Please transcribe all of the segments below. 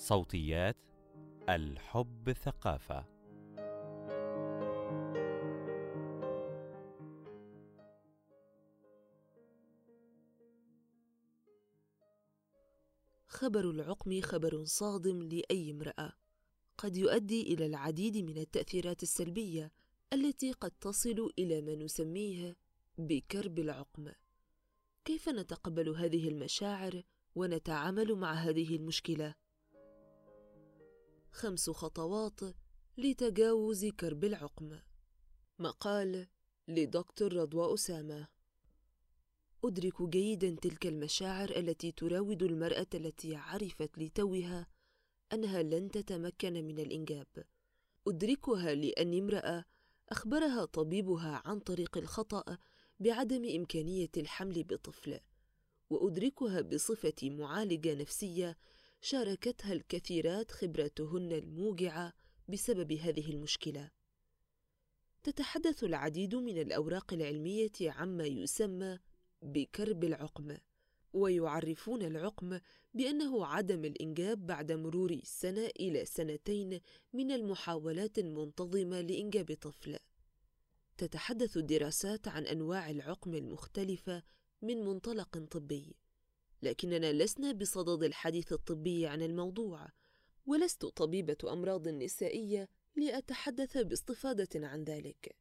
صوتيات الحب ثقافة. خبر العقم خبر صادم لأي امرأة. قد يؤدي إلى العديد من التأثيرات السلبية التي قد تصل إلى ما نسميه بكرب العقم. كيف نتقبل هذه المشاعر ونتعامل مع هذه المشكلة؟ خمس خطوات لتجاوز كرب العقم. مقال لدكتور رضوى أسامة. أدرك جيدا تلك المشاعر التي تراود المرأة التي عرفت لتوها أنها لن تتمكن من الإنجاب. أدركها لأني امرأة أخبرها طبيبها عن طريق الخطأ بعدم إمكانية الحمل بطفل وأدركها بصفتي معالجة نفسية شاركتها الكثيرات خبرتهن الموجعة بسبب هذه المشكلة. تتحدث العديد من الأوراق العلمية عما يسمى بكرب العقم ويعرفون العقم بأنه عدم الإنجاب بعد مرور سنة إلى سنتين من المحاولات المنتظمة لإنجاب طفل. تتحدث الدراسات عن أنواع العقم المختلفة من منطلق طبي. لكننا لسنا بصدد الحديث الطبي عن الموضوع ولست طبيبة أمراض نسائية لأتحدث باستفاضه عن ذلك.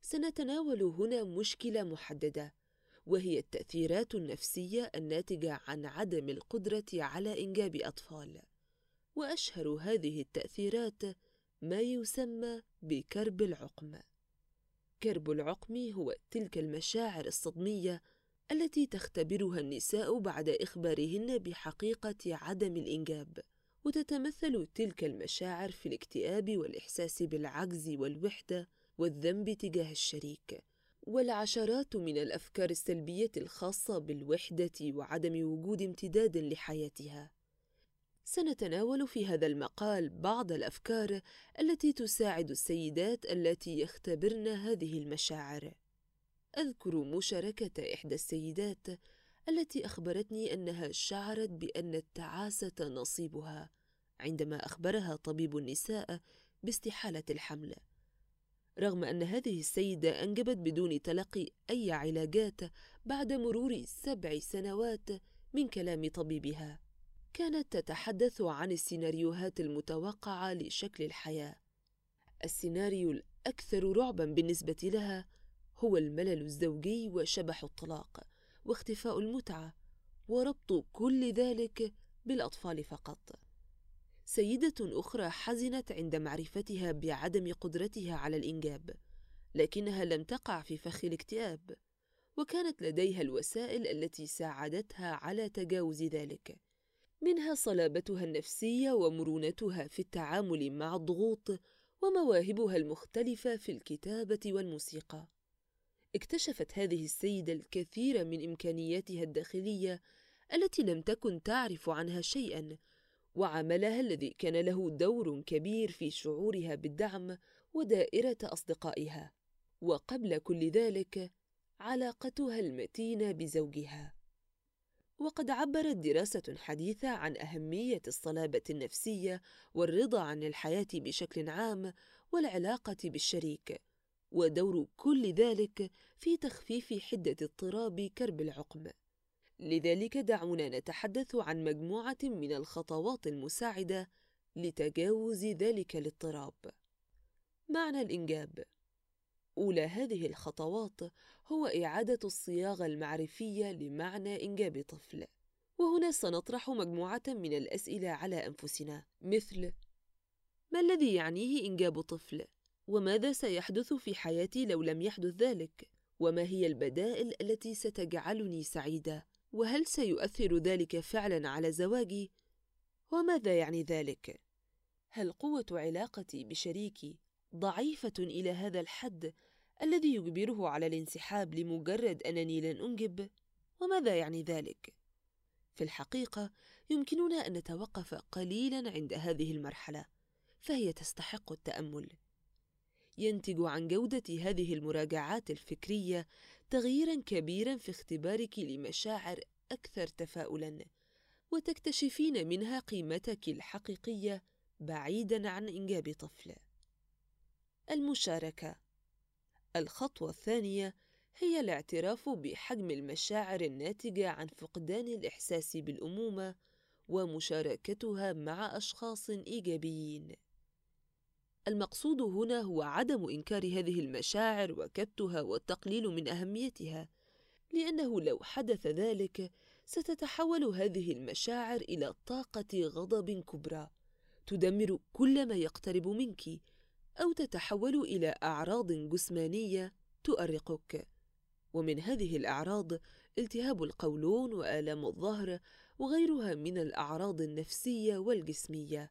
سنتناول هنا مشكلة محددة وهي التأثيرات النفسية الناتجة عن عدم القدرة على إنجاب أطفال. وأشهر هذه التأثيرات ما يسمى بكرب العقم. كرب العقم هو تلك المشاعر الصدمية التي تختبرها النساء بعد إخبارهن بحقيقة عدم الإنجاب وتتمثل تلك المشاعر في الاكتئاب والإحساس بالعجز والوحدة والذنب تجاه الشريك. والعشرات من الأفكار السلبية الخاصة بالوحدة وعدم وجود امتداد لحياتها. سنتناول في هذا المقال بعض الأفكار التي تساعد السيدات التي يختبرن هذه المشاعر. أذكر مشاركة إحدى السيدات التي أخبرتني أنها شعرت بأن التعاسة نصيبها عندما أخبرها طبيب النساء باستحالة الحمل. رغم أن هذه السيدة أنجبت بدون تلقي أي علاجات بعد مرور سبع سنوات من كلام طبيبها كانت تتحدث عن السيناريوهات المتوقعة لشكل الحياة. السيناريو الأكثر رعبا بالنسبة لها هو الملل الزوجي وشبح الطلاق واختفاء المتعة وربط كل ذلك بالأطفال فقط. سيدة أخرى حزنت عند معرفتها بعدم قدرتها على الإنجاب لكنها لم تقع في فخ الاكتئاب وكانت لديها الوسائل التي ساعدتها على تجاوز ذلك. منها صلابتها النفسية ومرونتها في التعامل مع الضغوط ومواهبها المختلفة في الكتابة والموسيقى. اكتشفت هذه السيدة الكثير من إمكانياتها الداخلية التي لم تكن تعرف عنها شيئا وعملها الذي كان له دور كبير في شعورها بالدعم ودائرة أصدقائها. وقبل كل ذلك علاقتها المتينة بزوجها. وقد عبرت دراسة حديثة عن أهمية الصلابة النفسية والرضا عن الحياة بشكل عام والعلاقة بالشريك. ودور كل ذلك في تخفيف حدة اضطراب كرب العقم. لذلك دعونا نتحدث عن مجموعة من الخطوات المساعدة لتجاوز ذلك الاضطراب. معنى الإنجاب. أولى هذه الخطوات هو إعادة الصياغة المعرفية لمعنى إنجاب طفل. وهنا سنطرح مجموعة من الأسئلة على أنفسنا مثل ما الذي يعنيه إنجاب طفل؟ وماذا سيحدث في حياتي لو لم يحدث ذلك؟ وما هي البدائل التي ستجعلني سعيدة؟ وهل سيؤثر ذلك فعلا على زواجي؟ وماذا يعني ذلك؟ هل قوة علاقتي بشريكي ضعيفة إلى هذا الحد الذي يجبره على الانسحاب لمجرد أنني لن أنجب؟ وماذا يعني ذلك؟ في الحقيقة يمكننا أن نتوقف قليلا عند هذه المرحلة فهي تستحق التأمل. ينتج عن جودة هذه المراجعات الفكرية تغييرا كبيرا في اختبارك لمشاعر أكثر تفاؤلا وتكتشفين منها قيمتك الحقيقية بعيداً عن إنجاب طفل. المشاركة الخطوة الثانية هي الاعتراف بحجم المشاعر الناتجة عن فقدان الإحساس بالأمومة ومشاركتها مع أشخاص إيجابيين. المقصود هنا هو عدم إنكار هذه المشاعر وكبتها والتقليل من أهميتها، لأنه لو حدث ذلك ستتحول هذه المشاعر إلى طاقة غضب كبرى تدمر كل ما يقترب منك أو تتحول إلى أعراض جسمانية تؤرقك. ومن هذه الأعراض التهاب القولون وآلام الظهر وغيرها من الأعراض النفسية والجسمية.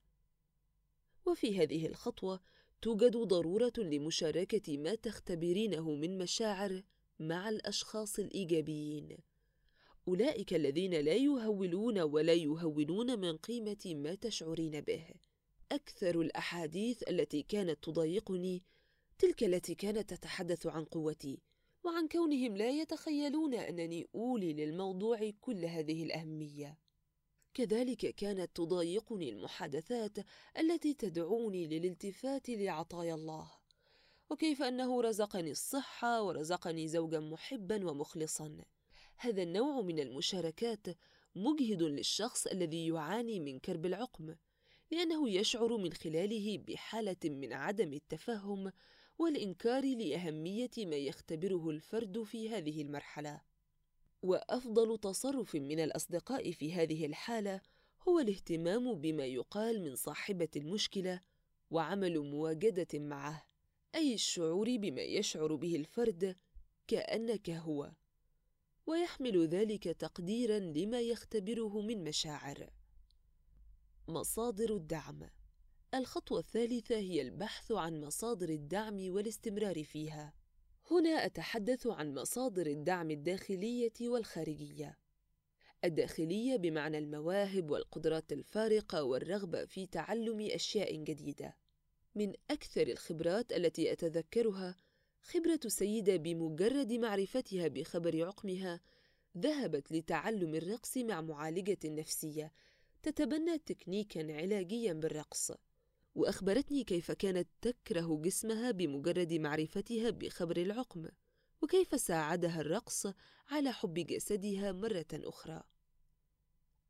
وفي هذه الخطوة توجد ضرورة لمشاركة ما تختبرينه من مشاعر مع الأشخاص الإيجابيين. أولئك الذين لا يهولون ولا يهونون من قيمة ما تشعرين به. أكثر الأحاديث التي كانت تضايقني تلك التي كانت تتحدث عن قوتي وعن كونهم لا يتخيلون أنني أولي للموضوع كل هذه الأهمية. كذلك كانت تضايقني المحادثات التي تدعوني للالتفات لعطايا الله وكيف أنه رزقني الصحة ورزقني زوجا محبا ومخلصا هذا النوع من المشاركات مجهد للشخص الذي يعاني من كرب العقم لأنه يشعر من خلاله بحالة من عدم التفهم والإنكار لأهمية ما يختبره الفرد في هذه المرحلة. وأفضل تصرف من الأصدقاء في هذه الحالة هو الاهتمام بما يقال من صاحبة المشكلة وعمل مواجدة معه، أي الشعور بما يشعر به الفرد كأنك هو، ويحمل ذلك تقديرا لما يختبره من مشاعر. مصادر الدعم الخطوة الثالثة هي البحث عن مصادر الدعم والاستمرار فيها. هنا أتحدث عن مصادر الدعم الداخلية والخارجية. الداخلية بمعنى المواهب والقدرات الفارقة والرغبة في تعلم أشياء جديدة. من أكثر الخبرات التي أتذكرها خبرة سيدة بمجرد معرفتها بخبر عقمها ذهبت لتعلم الرقص مع معالجة نفسية تتبنى تكنيكا علاجيا بالرقص وأخبرتني كيف كانت تكره جسمها بمجرد معرفتها بخبر العقم وكيف ساعدها الرقص على حب جسدها مرة أخرى.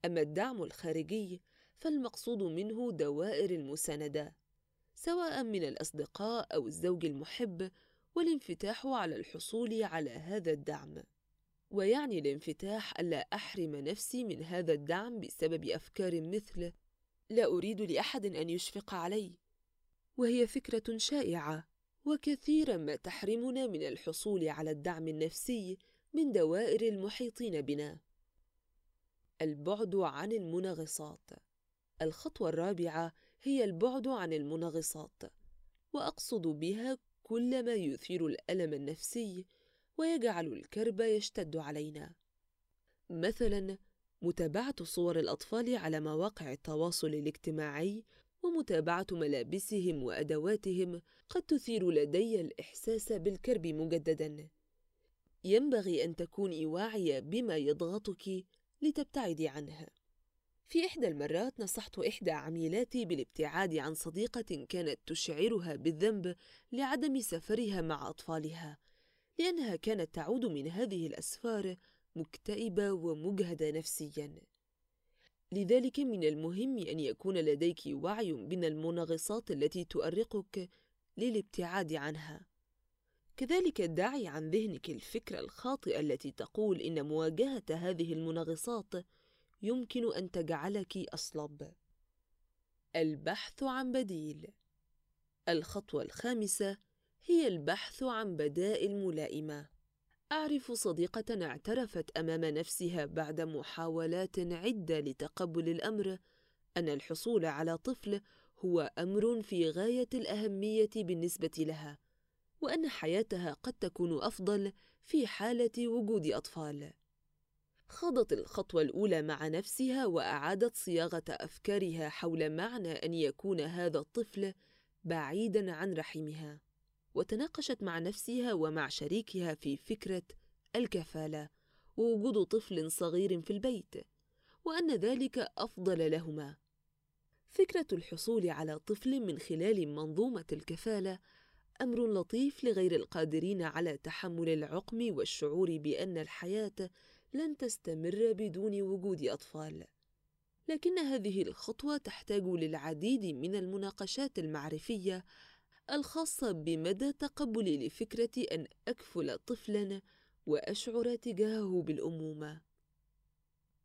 أما الدعم الخارجي فالمقصود منه دوائر المساندة سواء من الأصدقاء أو الزوج المحب والانفتاح على الحصول على هذا الدعم. ويعني الانفتاح ألا أحرم نفسي من هذا الدعم بسبب أفكار مثل لا أريد لأحد أن يشفق علي. وهي فكرة شائعة وكثيرا ما تحرمنا من الحصول على الدعم النفسي من دوائر المحيطين بنا. البعد عن المنغصات. الخطوة الرابعة هي البعد عن المنغصات وأقصد بها كل ما يثير الألم النفسي ويجعل الكرب يشتد علينا. مثلا متابعة صور الأطفال على مواقع التواصل الاجتماعي ومتابعة ملابسهم وأدواتهم قد تثير لدي الإحساس بالكرب مجددا. ينبغي أن تكوني واعية بما يضغطك لتبتعدي عنه. في إحدى المرات نصحت إحدى عميلاتي بالابتعاد عن صديقة كانت تشعرها بالذنب لعدم سفرها مع أطفالها لأنها كانت تعود من هذه الأسفار مكتئبة ومجهدة نفسيا. لذلك من المهم أن يكون لديك وعي من المنغصات التي تؤرقك للابتعاد عنها. كذلك دعي عن ذهنك الفكرة الخاطئة التي تقول إن مواجهة هذه المنغصات يمكن أن تجعلك أصلب. البحث عن بديل. الخطوة الخامسة هي البحث عن بدائل ملائمة. أعرف صديقة اعترفت أمام نفسها بعد محاولات عدة لتقبل الأمر أن الحصول على طفل هو أمر في غاية الأهمية بالنسبة لها، وأن حياتها قد تكون أفضل في حالة وجود أطفال. خاضت الخطوة الأولى مع نفسها وأعادت صياغة أفكارها حول معنى أن يكون هذا الطفل بعيدًا عن رحمها. وتناقشت مع نفسها ومع شريكها في فكرة الكفالة ووجود طفل صغير في البيت وأن ذلك أفضل لهما. فكرة الحصول على طفل من خلال منظومة الكفالة أمر لطيف لغير القادرين على تحمل العقم والشعور بأن الحياة لن تستمر بدون وجود أطفال. لكن هذه الخطوة تحتاج للعديد من المناقشات المعرفية الخاصة بمدى تقبلي لفكرة أن أكفل طفلا وأشعر تجاهه بالأمومة.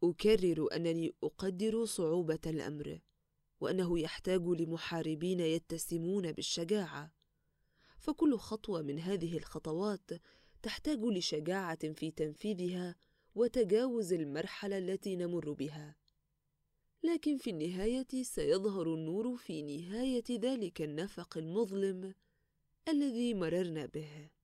أكرر أنني أقدر صعوبة الأمر وأنه يحتاج لمحاربين يتسمون بالشجاعة. فكل خطوة من هذه الخطوات تحتاج لشجاعة في تنفيذها وتجاوز المرحلة التي نمر بها. لكن في النهاية سيظهر النور في نهاية ذلك النفق المظلم الذي مررنا به.